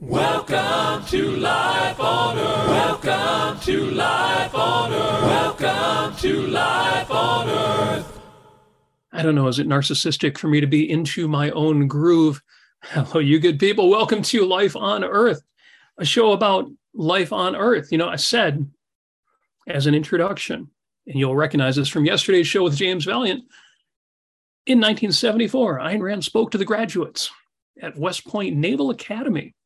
Welcome to Life on Earth. Welcome to Life on Earth. Welcome to Life on Earth. I don't know, is it narcissistic for me to be into my own groove? Hello, you good people. Welcome to Life on Earth, a show about life on Earth. You know, I said as an introduction, and you'll recognize this from yesterday's show with James Valliant. In 1974, Ayn Rand spoke to the graduates at West Point Naval Academy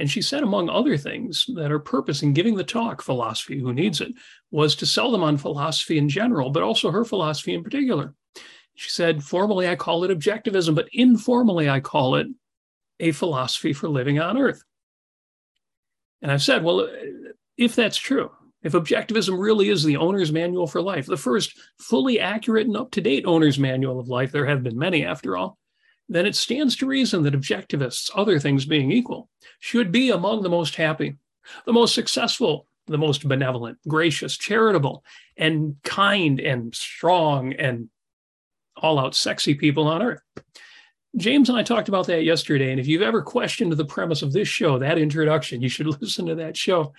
and she said, among other things, that her purpose in giving the talk, Philosophy Who Needs It, was to sell them on philosophy in general, but also her philosophy in particular. She said, formally, I call it objectivism, but informally, I call it a philosophy for living on earth. And I've said, well, if that's true, if objectivism really is the owner's manual for life, the first fully accurate and up to date owner's manual of life, there have been many after all, then it stands to reason that objectivists, other things being equal, should be among the most happy, the most successful, the most benevolent, gracious, charitable, and kind and strong and all out sexy people on earth. James and I talked about that yesterday. And if you've ever questioned the premise of this show, that introduction, you should listen to that show.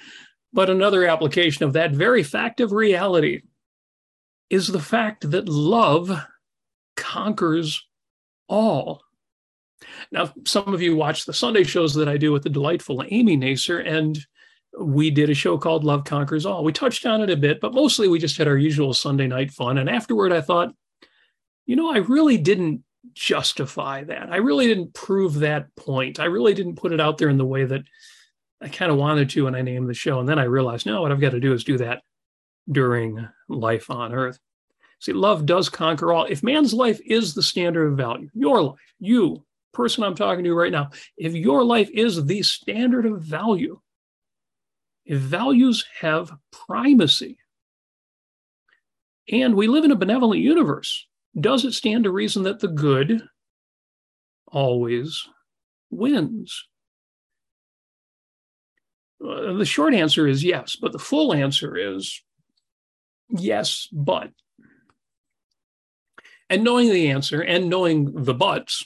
But another application of that very fact of reality is the fact that love conquers all. Now, some of you watch the Sunday shows that I do with the delightful Amy Nasir, and we did a show called Love Conquers All. We touched on it a bit, but mostly we just had our usual Sunday night fun. And afterward, I thought, you know, I really didn't justify that. I really didn't prove that point. I really didn't put it out there in the way that I kind of wanted to when I named the show. And then I realized, no, what I've got to do is do that during life on earth. See, love does conquer all. If man's life is the standard of value, your life, you, person I'm talking to right now, if your life is the standard of value, if values have primacy, and we live in a benevolent universe, does it stand to reason that the good always wins? Uh, the short answer is yes, but the full answer is yes, but. And knowing the answer and knowing the buts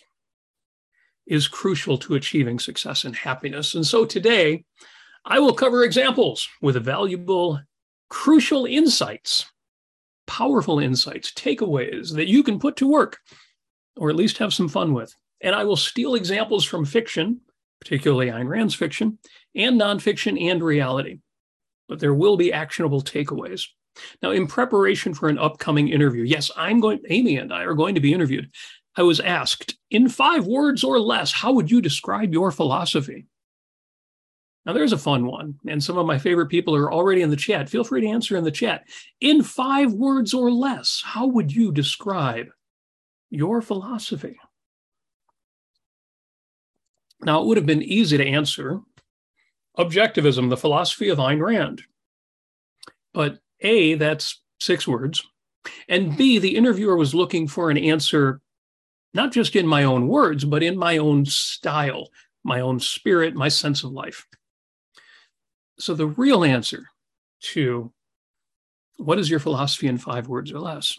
is crucial to achieving success and happiness. And so today, I will cover examples with valuable, crucial insights, powerful insights, takeaways that you can put to work or at least have some fun with. And I will steal examples from fiction, particularly Ayn Rand's fiction, and nonfiction and reality. But there will be actionable takeaways. Now, in preparation for an upcoming interview, yes, I'm going, Amy and I are going to be interviewed. I was asked, in five words or less, how would you describe your philosophy? Now, there's a fun one, and some of my favorite people are already in the chat. Feel free to answer in the chat. In five words or less, how would you describe your philosophy? Now, it would have been easy to answer objectivism, the philosophy of Ayn Rand. But a, that's six words. And B, the interviewer was looking for an answer, not just in my own words, but in my own style, my own spirit, my sense of life. So the real answer to what is your philosophy in five words or less?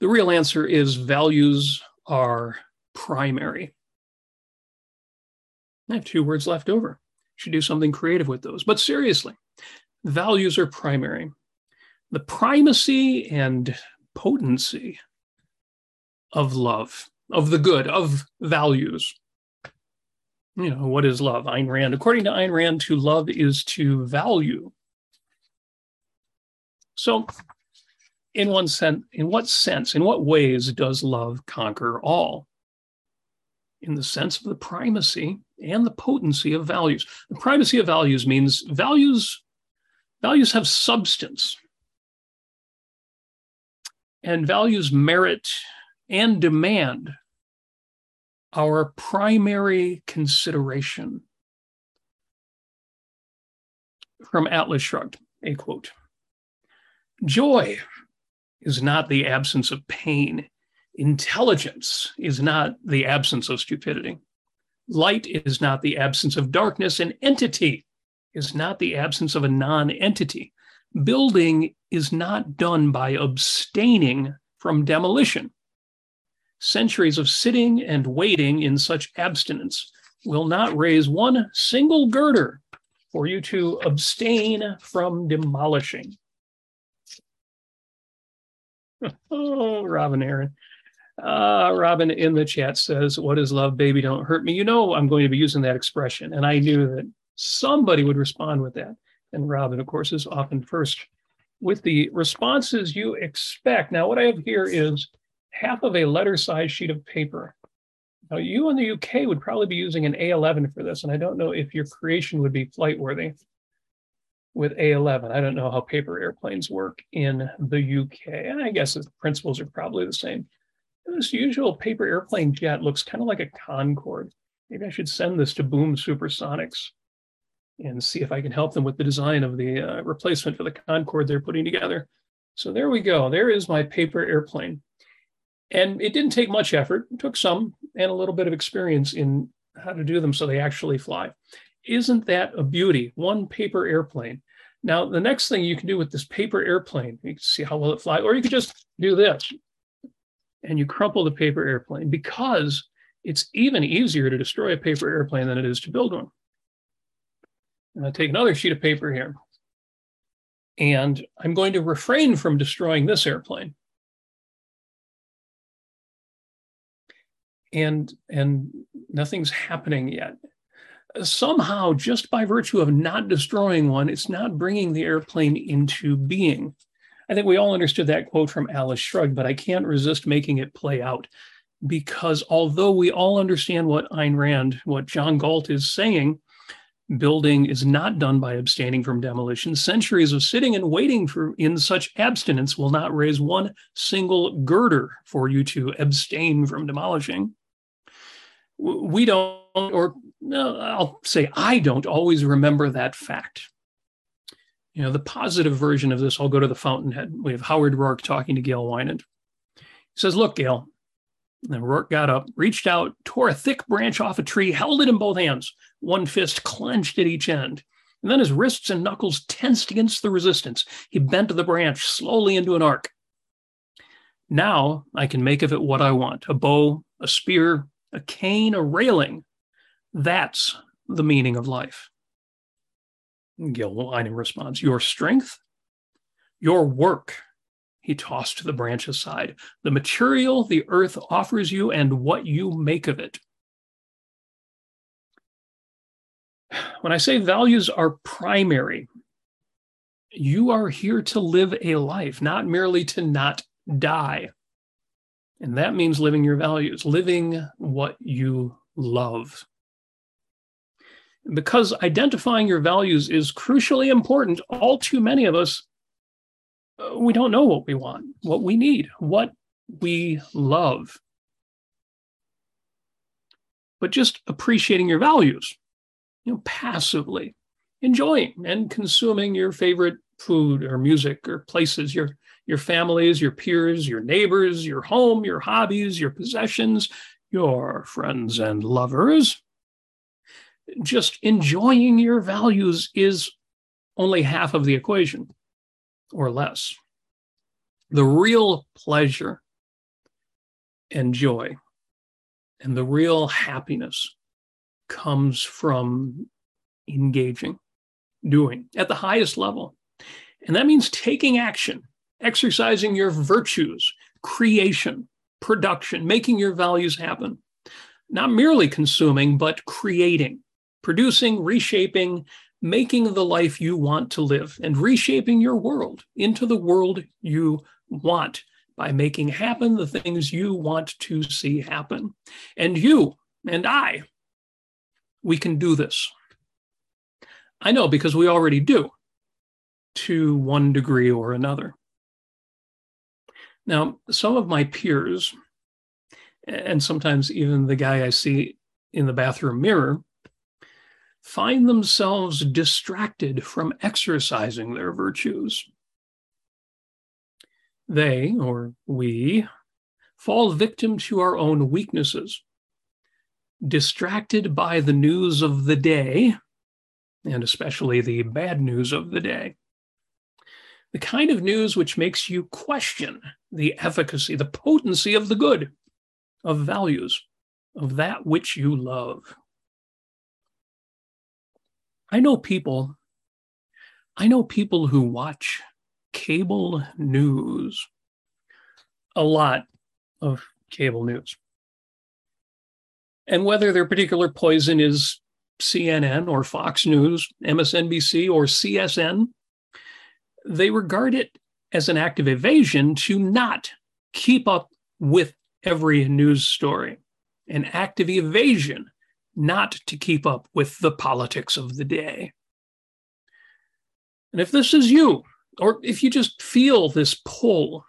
The real answer is values are primary. I have two words left over. Should do something creative with those. But seriously, values are primary. The primacy and potency of love, of the good, of values. You know, what is love? Ayn Rand. According to Ayn Rand, to love is to value. So, in one sense, in what sense, in what ways does love conquer all? In the sense of the primacy and the potency of values. The primacy of values means values Values have substance. And values merit and demand our primary consideration. From Atlas Shrugged, a quote Joy is not the absence of pain. Intelligence is not the absence of stupidity. Light is not the absence of darkness. An entity is not the absence of a non entity. Building is not done by abstaining from demolition. Centuries of sitting and waiting in such abstinence will not raise one single girder for you to abstain from demolishing. oh, Robin Aaron. Uh, Robin in the chat says, What is love, baby? Don't hurt me. You know, I'm going to be using that expression. And I knew that somebody would respond with that. And Robin, of course, is often first with the responses you expect. Now, what I have here is half of a letter size sheet of paper. Now, you in the UK would probably be using an A11 for this, and I don't know if your creation would be flight worthy with A11. I don't know how paper airplanes work in the UK. And I guess the principles are probably the same. This usual paper airplane jet looks kind of like a Concorde. Maybe I should send this to Boom Supersonics and see if I can help them with the design of the uh, replacement for the Concorde they're putting together. So there we go. There is my paper airplane. And it didn't take much effort. It took some and a little bit of experience in how to do them so they actually fly. Isn't that a beauty? One paper airplane. Now, the next thing you can do with this paper airplane, you can see how well it flies, or you could just do this and you crumple the paper airplane because it's even easier to destroy a paper airplane than it is to build one. And take another sheet of paper here. And I'm going to refrain from destroying this airplane. And, and nothing's happening yet. Somehow, just by virtue of not destroying one, it's not bringing the airplane into being. I think we all understood that quote from Atlas Shrugged, but I can't resist making it play out because although we all understand what Ayn Rand, what John Galt is saying, building is not done by abstaining from demolition. Centuries of sitting and waiting for in such abstinence will not raise one single girder for you to abstain from demolishing. We don't, or no, I'll say I don't always remember that fact. You know, the positive version of this, I'll go to the fountainhead. We have Howard Roark talking to Gail Wynand. He says, Look, Gail. And Roark got up, reached out, tore a thick branch off a tree, held it in both hands, one fist clenched at each end. And then his wrists and knuckles tensed against the resistance. He bent the branch slowly into an arc. Now I can make of it what I want a bow, a spear, a cane, a railing. That's the meaning of life. Gail Wynand responds, Your strength, your work. He tossed the branch aside. The material the earth offers you and what you make of it. When I say values are primary, you are here to live a life, not merely to not die. And that means living your values, living what you love because identifying your values is crucially important, all too many of us, we don't know what we want, what we need, what we love. But just appreciating your values, you know, passively enjoying and consuming your favorite food or music or places, your your families, your peers, your neighbors, your home, your hobbies, your possessions, your friends and lovers just enjoying your values is only half of the equation or less. The real pleasure and joy and the real happiness comes from engaging, doing at the highest level. And that means taking action, exercising your virtues, creation, production, making your values happen. Not merely consuming, but creating, producing, reshaping, making the life you want to live, and reshaping your world into the world you want by making happen the things you want to see happen. And you and I, we can do this. I know because we already do to one degree or another. Now, some of my peers, and sometimes even the guy I see in the bathroom mirror, find themselves distracted from exercising their virtues. They, or we, fall victim to our own weaknesses, distracted by the news of the day, and especially the bad news of the day. The kind of news which makes you question the efficacy, the potency of the good, of values, of that which you love. I know people, I know people who watch cable news, a lot of cable news. And whether their particular poison is CNN or Fox News, MSNBC, or CSN, they regard it as an act of evasion to not keep up with every news story, an act of evasion not to keep up with the politics of the day. And if this is you, or if you just feel this pull,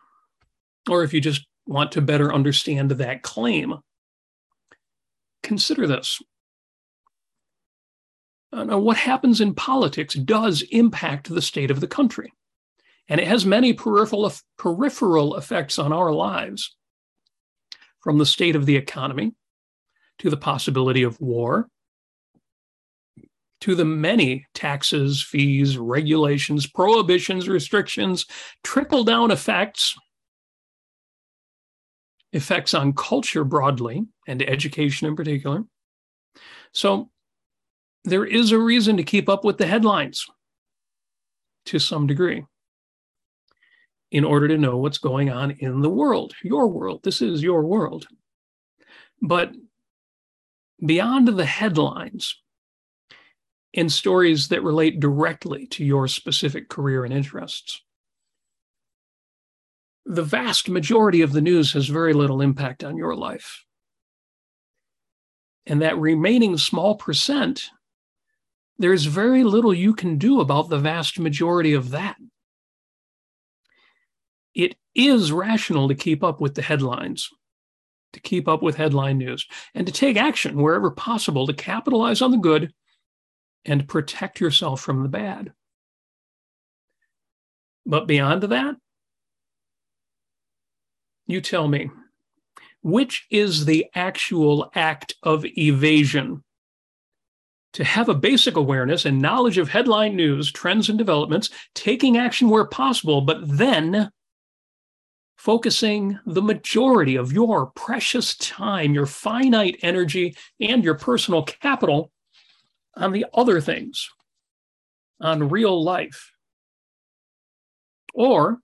or if you just want to better understand that claim, consider this. Uh, now, what happens in politics does impact the state of the country, and it has many peripheral, peripheral effects on our lives, from the state of the economy to the possibility of war to the many taxes, fees, regulations, prohibitions, restrictions, trickle down effects, effects on culture broadly and education in particular. So there is a reason to keep up with the headlines to some degree in order to know what's going on in the world, your world. This is your world. But beyond the headlines, in stories that relate directly to your specific career and interests. The vast majority of the news has very little impact on your life. And that remaining small percent, there's very little you can do about the vast majority of that. It is rational to keep up with the headlines, to keep up with headline news, and to take action wherever possible to capitalize on the good and protect yourself from the bad. But beyond that, you tell me, which is the actual act of evasion? To have a basic awareness and knowledge of headline news, trends, and developments, taking action where possible, but then focusing the majority of your precious time, your finite energy, and your personal capital on the other things, on real life. Or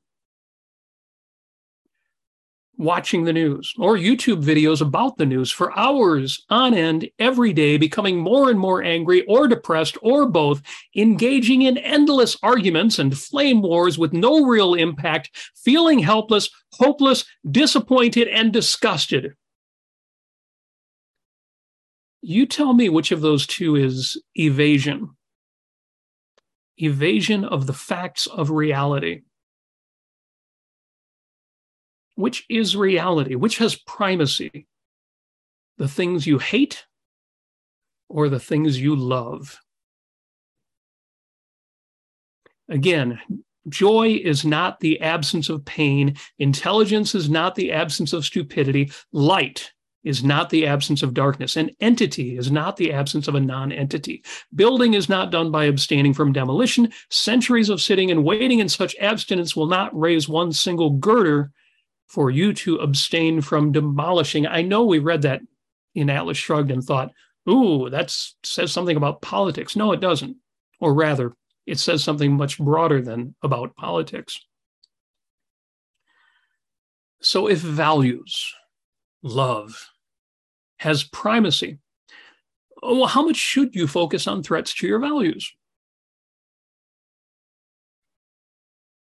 watching the news or YouTube videos about the news for hours on end every day, becoming more and more angry or depressed or both, engaging in endless arguments and flame wars with no real impact, feeling helpless, hopeless, disappointed, and disgusted. You tell me which of those two is evasion. Evasion of the facts of reality. Which is reality? Which has primacy? The things you hate or the things you love? Again, joy is not the absence of pain, intelligence is not the absence of stupidity, light is not the absence of darkness. An entity is not the absence of a non entity. Building is not done by abstaining from demolition. Centuries of sitting and waiting in such abstinence will not raise one single girder for you to abstain from demolishing. I know we read that in Atlas Shrugged and thought, ooh, that says something about politics. No, it doesn't. Or rather, it says something much broader than about politics. So if values, love, has primacy. Well, how much should you focus on threats to your values?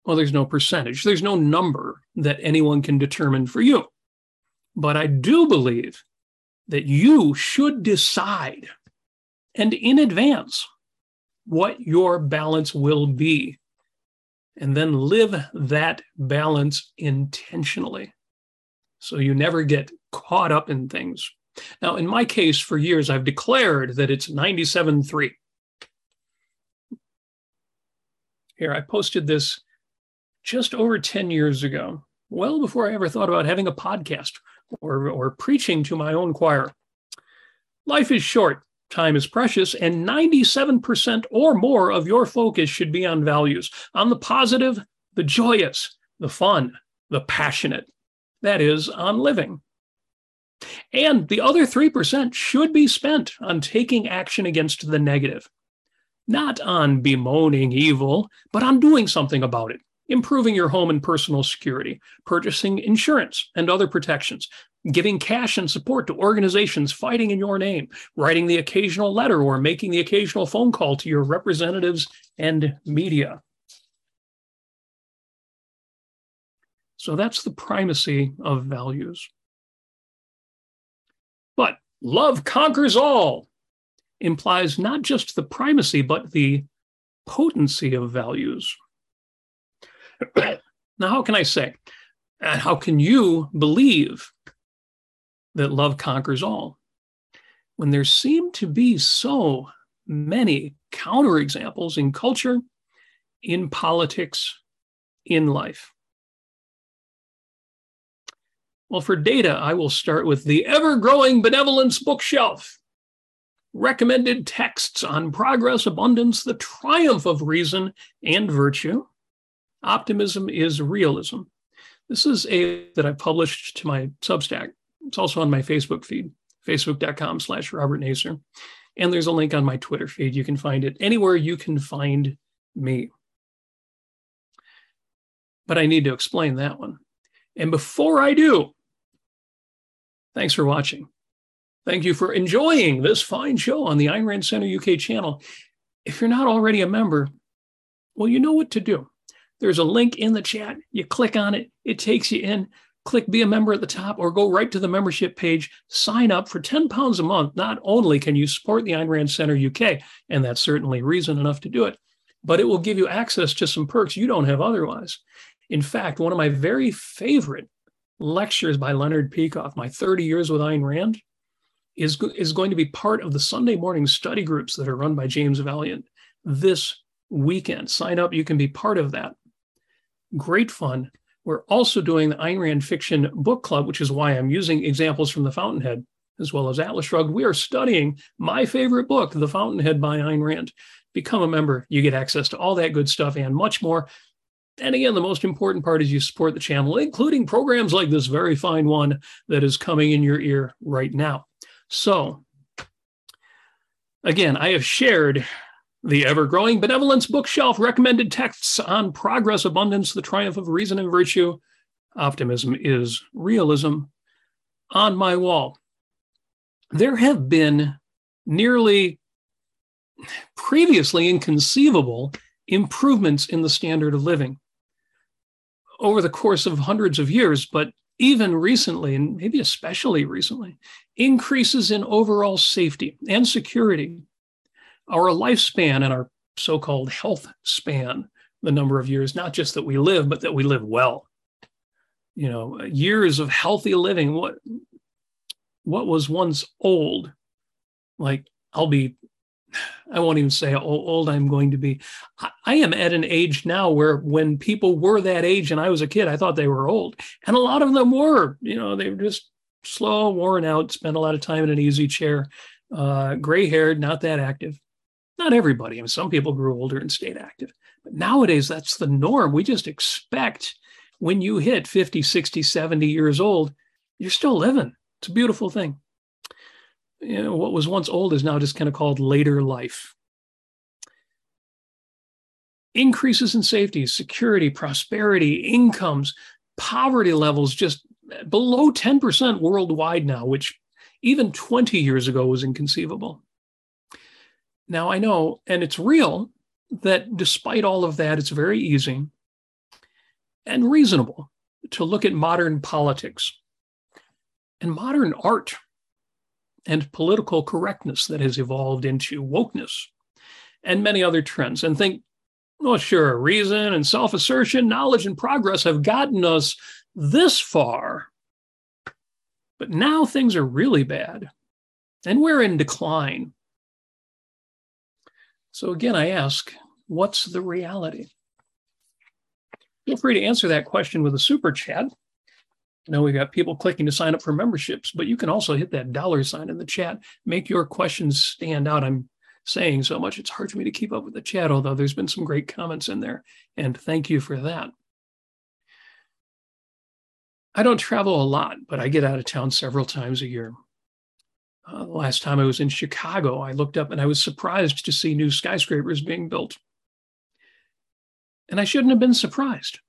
Well, there's no percentage, there's no number that anyone can determine for you. But I do believe that you should decide and in advance what your balance will be, and then live that balance intentionally so you never get caught up in things. Now, in my case, for years, I've declared that it's 97.3. Here, I posted this just over 10 years ago, well before I ever thought about having a podcast or, or preaching to my own choir. Life is short, time is precious, and 97% or more of your focus should be on values, on the positive, the joyous, the fun, the passionate. That is, on living. And the other 3% should be spent on taking action against the negative. not on bemoaning evil, but on doing something about it, improving your home and personal security, purchasing insurance and other protections, giving cash and support to organizations fighting in your name, writing the occasional letter or making the occasional phone call to your representatives and media. So that's the primacy of values. But love conquers all implies not just the primacy, but the potency of values. Now, how can I say, and how can you believe that love conquers all when there seem to be so many counterexamples in culture, in politics, in life? Well, for data, I will start with the ever growing benevolence bookshelf. Recommended texts on progress, abundance, the triumph of reason and virtue. Optimism is realism. This is a that I published to my Substack. It's also on my Facebook feed, facebook.com slash Robert Nasir. And there's a link on my Twitter feed. You can find it anywhere you can find me. But I need to explain that one. And before I do, Thanks for watching. Thank you for enjoying this fine show on the Ayn Rand Center UK channel. If you're not already a member, well, you know what to do. There's a link in the chat. You click on it, it takes you in. Click be a member at the top or go right to the membership page. Sign up for 10 pounds a month. Not only can you support the Ayn Rand Center UK, and that's certainly reason enough to do it, but it will give you access to some perks you don't have otherwise. In fact, one of my very favorite lectures by Leonard Peikoff, my 30 years with Ayn Rand, is, is going to be part of the Sunday morning study groups that are run by James Valliant this weekend. Sign up, you can be part of that. Great fun. We're also doing the Ayn Rand Fiction Book Club, which is why I'm using examples from The Fountainhead as well as Atlas Shrugged. We are studying my favorite book, The Fountainhead by Ayn Rand. Become a member, you get access to all that good stuff and much more. And again, the most important part is you support the channel, including programs like this very fine one that is coming in your ear right now. So, again, I have shared the ever growing benevolence bookshelf recommended texts on progress, abundance, the triumph of reason and virtue. Optimism is realism on my wall. There have been nearly previously inconceivable improvements in the standard of living over the course of hundreds of years, but even recently, and maybe especially recently, increases in overall safety and security. Our lifespan and our so called health span, the number of years, not just that we live, but that we live well. You know, years of healthy living. What what was once old, like I'll be I won't even say how old I'm going to be. I am at an age now where when people were that age and I was a kid, I thought they were old. And a lot of them were, you know, they were just slow, worn out, spent a lot of time in an easy chair, uh, gray haired, not that active. Not everybody. I mean, some people grew older and stayed active. But nowadays, that's the norm. We just expect when you hit 50, 60, 70 years old, you're still living. It's a beautiful thing you know, what was once old is now just kind of called later life. Increases in safety, security, prosperity, incomes, poverty levels just below 10% worldwide now, which even 20 years ago was inconceivable. Now I know, and it's real, that despite all of that, it's very easy and reasonable to look at modern politics and modern art and political correctness that has evolved into wokeness and many other trends and think, well, sure, reason and self assertion, knowledge and progress have gotten us this far. But now things are really bad and we're in decline. So again, I ask, what's the reality? Feel free to answer that question with a super chat. I know we've got people clicking to sign up for memberships, but you can also hit that dollar sign in the chat. Make your questions stand out. I'm saying so much, it's hard for me to keep up with the chat, although there's been some great comments in there. And thank you for that. I don't travel a lot, but I get out of town several times a year. Uh, the last time I was in Chicago, I looked up and I was surprised to see new skyscrapers being built. And I shouldn't have been surprised.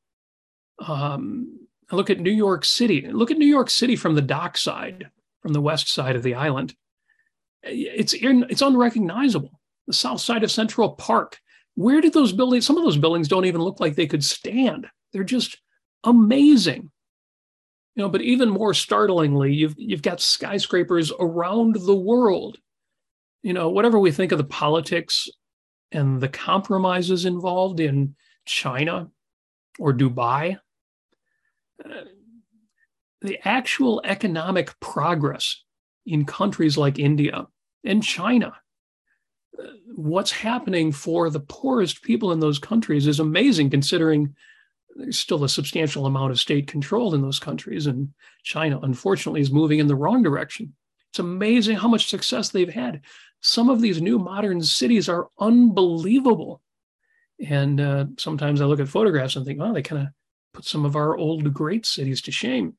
Um, I look at New York City. Look at New York City from the dock side, from the west side of the island. It's it's unrecognizable. The south side of Central Park. Where did those buildings? Some of those buildings don't even look like they could stand. They're just amazing. You know, but even more startlingly, you've you've got skyscrapers around the world. You know, whatever we think of the politics and the compromises involved in China or Dubai, uh, the actual economic progress in countries like India and China, uh, what's happening for the poorest people in those countries is amazing considering there's still a substantial amount of state control in those countries. And China, unfortunately, is moving in the wrong direction. It's amazing how much success they've had. Some of these new modern cities are unbelievable. And uh, sometimes I look at photographs and think, wow, they kind of put some of our old great cities to shame.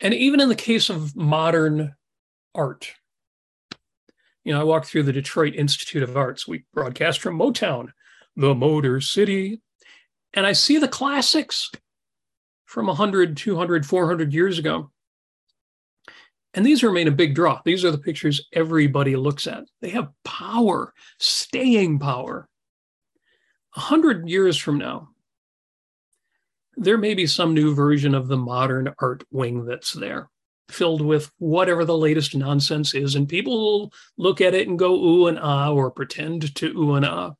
And even in the case of modern art, you know, I walked through the Detroit Institute of Arts. We broadcast from Motown, the Motor City, and I see the classics from 100, 200, 400 years ago. And these remain a big draw. These are the pictures everybody looks at. They have power, staying power. A hundred years from now, there may be some new version of the modern art wing that's there, filled with whatever the latest nonsense is, and people will look at it and go ooh and ah or pretend to ooh and ah.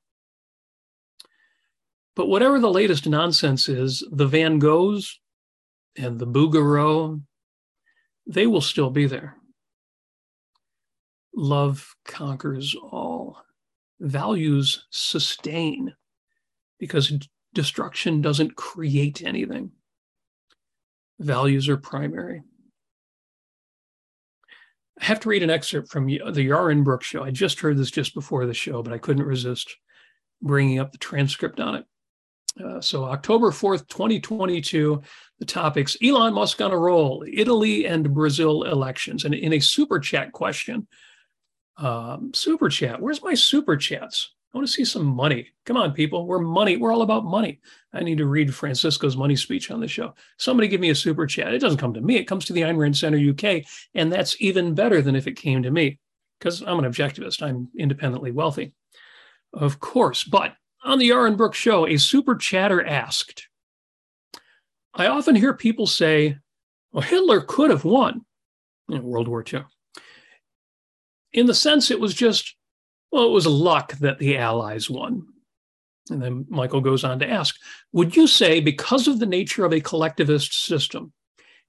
But whatever the latest nonsense is, the Van Goghs and the Bouguereau, they will still be there. Love conquers all. Values sustain because destruction doesn't create anything. Values are primary. I have to read an excerpt from the Yaron Brook show. I just heard this just before the show, but I couldn't resist bringing up the transcript on it. Uh, so October 4th, 2022, the topics Elon Musk on a roll, Italy and Brazil elections. And in a super chat question, um, super chat, where's my super chats? I want to see some money. Come on, people. We're money. We're all about money. I need to read Francisco's money speech on the show. Somebody give me a super chat. It doesn't come to me. It comes to the Ayn Rand Center UK. And that's even better than if it came to me because I'm an objectivist. I'm independently wealthy. Of course. But on the Yaron Brook show, a super chatter asked, I often hear people say, well, Hitler could have won in World War II. In the sense, it was just, well, it was luck that the Allies won. And then Michael goes on to ask, would you say, because of the nature of a collectivist system,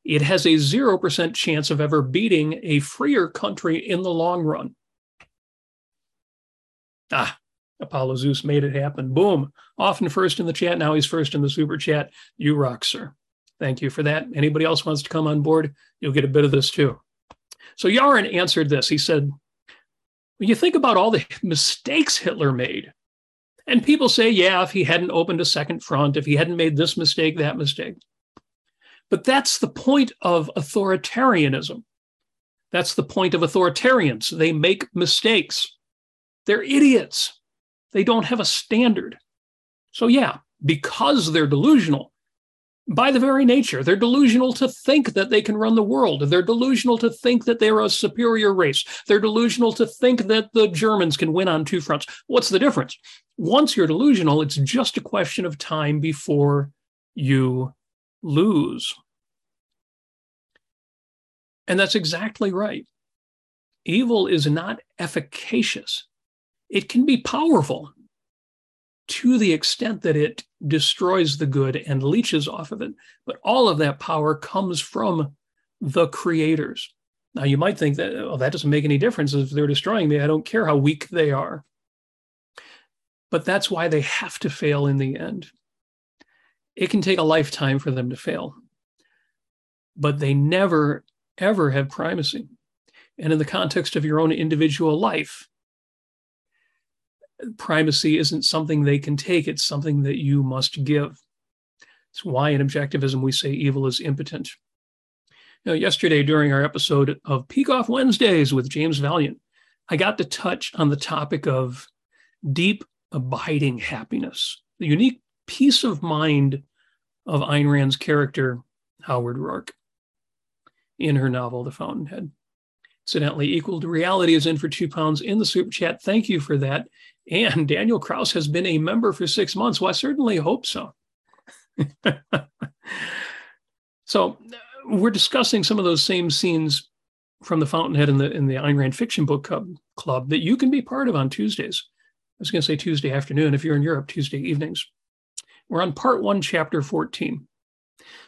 it has a 0% chance of ever beating a freer country in the long run? Ah, Apollo Zeus made it happen. Boom. Often first in the chat. Now he's first in the super chat. You rock, sir. Thank you for that. Anybody else wants to come on board? You'll get a bit of this too. So Yaron answered this. He said, When you think about all the mistakes Hitler made, and people say, yeah, if he hadn't opened a second front, if he hadn't made this mistake, that mistake. But that's the point of authoritarianism. That's the point of authoritarians. They make mistakes. They're idiots. They don't have a standard. So, yeah, because they're delusional, by the very nature, they're delusional to think that they can run the world. They're delusional to think that they're a superior race. They're delusional to think that the Germans can win on two fronts. What's the difference? Once you're delusional, it's just a question of time before you lose. And that's exactly right. Evil is not efficacious it can be powerful to the extent that it destroys the good and leeches off of it. But all of that power comes from the creators. Now, you might think that, oh, that doesn't make any difference if they're destroying me. I don't care how weak they are. But that's why they have to fail in the end. It can take a lifetime for them to fail, but they never, ever have primacy. And in the context of your own individual life, primacy isn't something they can take, it's something that you must give. It's why in objectivism we say evil is impotent. Now, yesterday during our episode of Peikoff Wednesdays with James Valliant, I got to touch on the topic of deep, abiding happiness, the unique peace of mind of Ayn Rand's character, Howard Roark, in her novel, The Fountainhead. Incidentally, equal to reality is in for two pounds in the super chat. Thank you for that. And Daniel Kraus has been a member for six months. Well, I certainly hope so. so uh, we're discussing some of those same scenes from the Fountainhead in the in the Ayn Rand Fiction Book Club, Club that you can be part of on Tuesdays. I was going to say Tuesday afternoon if you're in Europe, Tuesday evenings. We're on part one, chapter 14.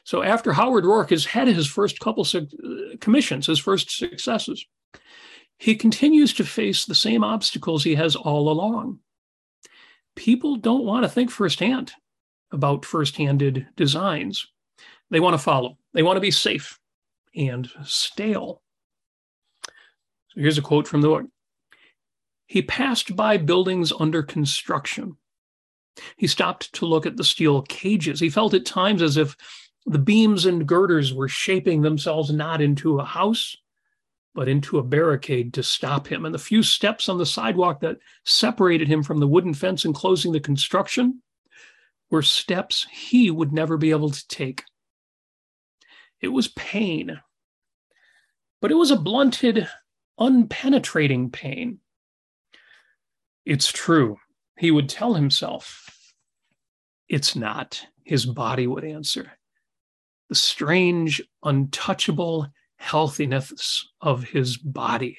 So after Howard Roark has had his first couple uh, commissions, his first successes, he continues to face the same obstacles he has all along. People don't want to think firsthand about first-handed designs. They want to follow. They want to be safe and stale. So here's a quote from the book. He passed by buildings under construction. He stopped to look at the steel cages. He felt at times as if the beams and girders were shaping themselves not into a house, but into a barricade to stop him. And the few steps on the sidewalk that separated him from the wooden fence enclosing the construction were steps he would never be able to take. It was pain, but it was a blunted, unpenetrating pain. It's true, he would tell himself. It's not, his body would answer. The strange, untouchable healthiness of his body.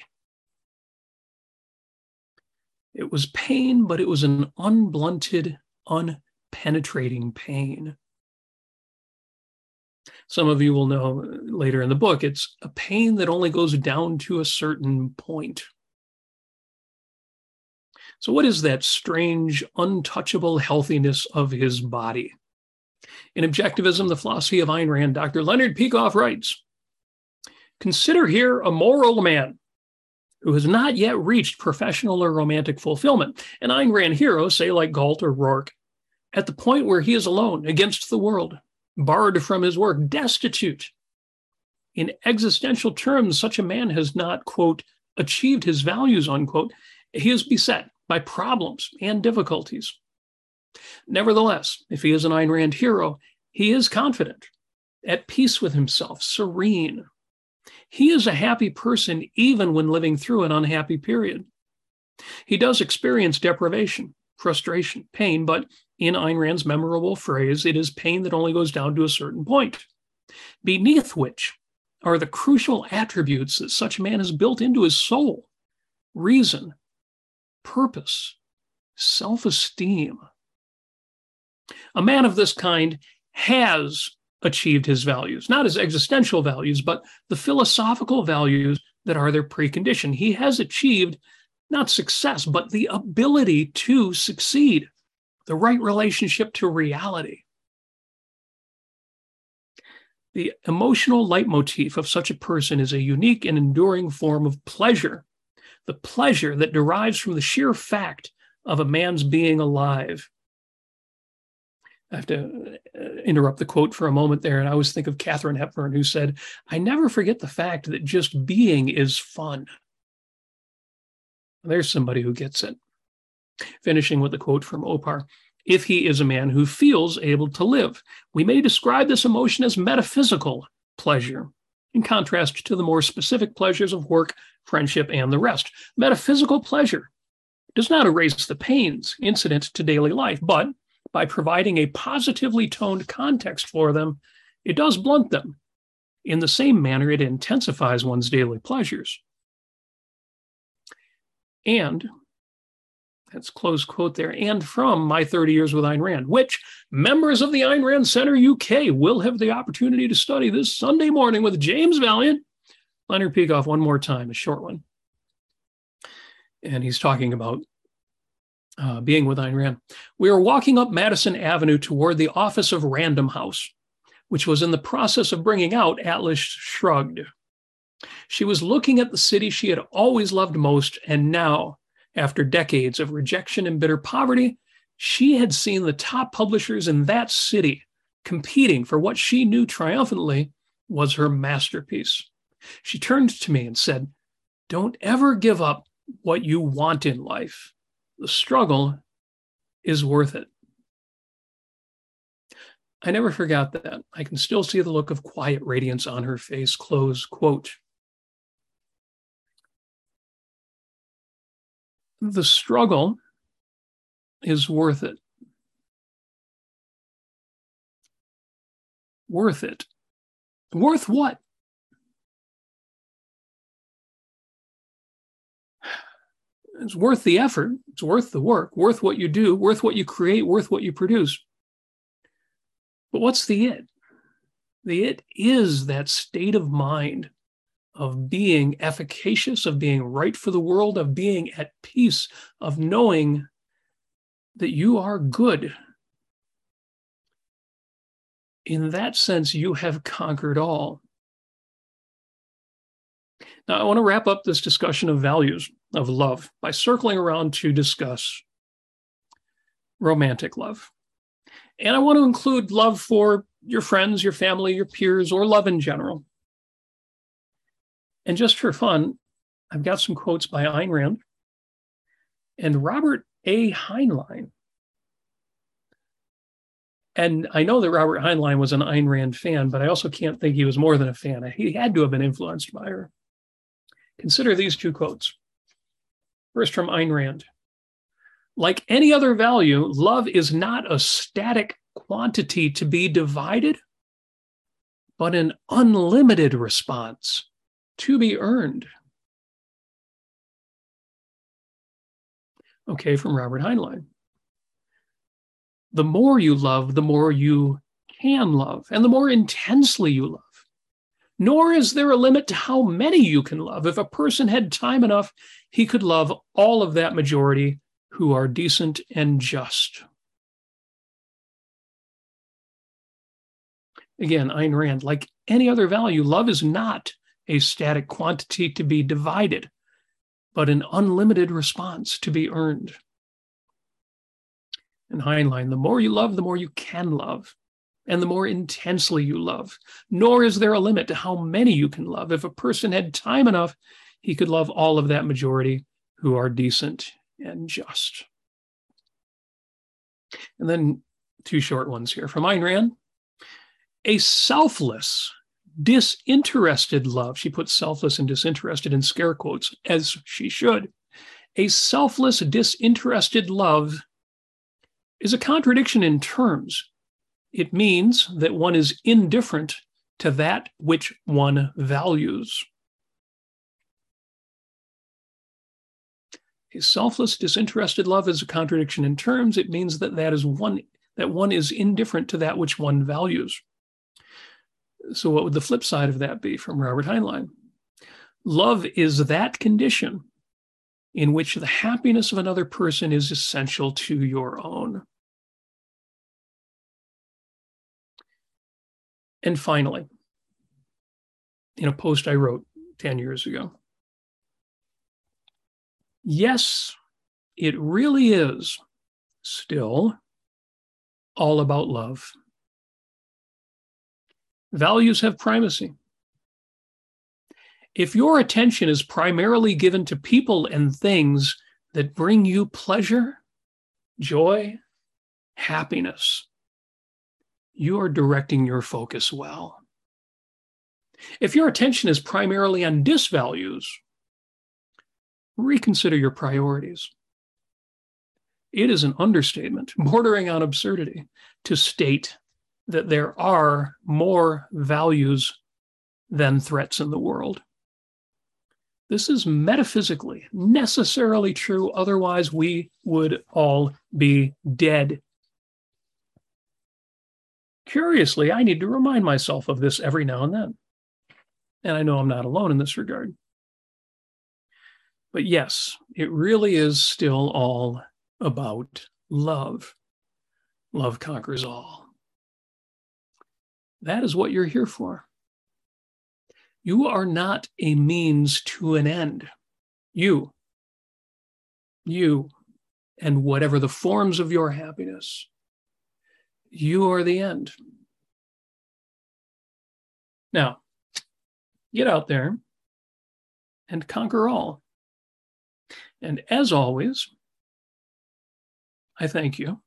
It was pain, but it was an unblunted, unpenetrating pain. Some of you will know later in the book, it's a pain that only goes down to a certain point. So, what is that strange, untouchable healthiness of his body? In Objectivism, the Philosophy of Ayn Rand, Dr. Leonard Peikoff writes Consider here a moral man who has not yet reached professional or romantic fulfillment. An Ayn Rand hero, say like Galt or Roark, at the point where he is alone against the world, barred from his work, destitute. In existential terms, such a man has not, quote, achieved his values, unquote. He is beset by problems and difficulties. Nevertheless, if he is an Ayn Rand hero, he is confident, at peace with himself, serene. He is a happy person even when living through an unhappy period. He does experience deprivation, frustration, pain, but in Ayn Rand's memorable phrase, it is pain that only goes down to a certain point, beneath which are the crucial attributes that such a man has built into his soul reason, purpose, self esteem. A man of this kind has achieved his values, not his existential values, but the philosophical values that are their precondition. He has achieved not success, but the ability to succeed, the right relationship to reality. The emotional leitmotif of such a person is a unique and enduring form of pleasure the pleasure that derives from the sheer fact of a man's being alive. I have to uh, interrupt the quote for a moment there. And I always think of Katharine Hepburn, who said, I never forget the fact that just being is fun. There's somebody who gets it. Finishing with the quote from OPAR If he is a man who feels able to live, we may describe this emotion as metaphysical pleasure, in contrast to the more specific pleasures of work, friendship, and the rest. Metaphysical pleasure does not erase the pains incident to daily life, but by providing a positively toned context for them, it does blunt them. In the same manner, it intensifies one's daily pleasures. And that's close quote there. And from my 30 years with Ayn Rand, which members of the Ayn Rand Center UK will have the opportunity to study this Sunday morning with James Valliant. Leonard Peikoff, one more time, a short one. And he's talking about uh, being with Ayn Rand. We were walking up Madison Avenue toward the office of Random House, which was in the process of bringing out Atlas Shrugged. She was looking at the city she had always loved most, and now, after decades of rejection and bitter poverty, she had seen the top publishers in that city competing for what she knew triumphantly was her masterpiece. She turned to me and said, Don't ever give up what you want in life. The struggle is worth it. I never forgot that. I can still see the look of quiet radiance on her face. Close quote. The struggle is worth it. Worth it. Worth what? It's worth the effort. It's worth the work, worth what you do, worth what you create, worth what you produce. But what's the it? The it is that state of mind of being efficacious, of being right for the world, of being at peace, of knowing that you are good. In that sense, you have conquered all. Now, I want to wrap up this discussion of values of love by circling around to discuss romantic love. And I want to include love for your friends, your family, your peers, or love in general. And just for fun, I've got some quotes by Ayn Rand and Robert A. Heinlein. And I know that Robert Heinlein was an Ayn Rand fan, but I also can't think he was more than a fan. He had to have been influenced by her. Consider these two quotes. First from Ayn Rand. Like any other value, love is not a static quantity to be divided, but an unlimited response to be earned. Okay, from Robert Heinlein. The more you love, the more you can love, and the more intensely you love. Nor is there a limit to how many you can love. If a person had time enough, he could love all of that majority who are decent and just. Again, Ayn Rand, like any other value, love is not a static quantity to be divided, but an unlimited response to be earned. And Heinlein, the more you love, the more you can love, and the more intensely you love. Nor is there a limit to how many you can love. If a person had time enough, he could love all of that majority who are decent and just. And then two short ones here from Ayn Rand. A selfless, disinterested love, she puts selfless and disinterested in scare quotes, as she should. A selfless, disinterested love is a contradiction in terms. It means that one is indifferent to that which one values. Selfless, disinterested love is a contradiction in terms. It means that that is one that one is indifferent to that which one values. So, what would the flip side of that be from Robert Heinlein? Love is that condition in which the happiness of another person is essential to your own. And finally, in a post I wrote 10 years ago, yes, it really is still all about love. Values have primacy. If your attention is primarily given to people and things that bring you pleasure, joy, happiness, you are directing your focus well. If your attention is primarily on disvalues, reconsider your priorities. It is an understatement, bordering on absurdity, to state that there are more values than threats in the world. This is metaphysically necessarily true, otherwise, we would all be dead. Curiously, I need to remind myself of this every now and then. And I know I'm not alone in this regard. But yes, it really is still all about love. Love conquers all. That is what you're here for. You are not a means to an end. You, you, and whatever the forms of your happiness, you are the end. Now, get out there and conquer all. And as always, I thank you.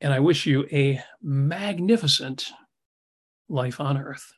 And I wish you a magnificent life on earth.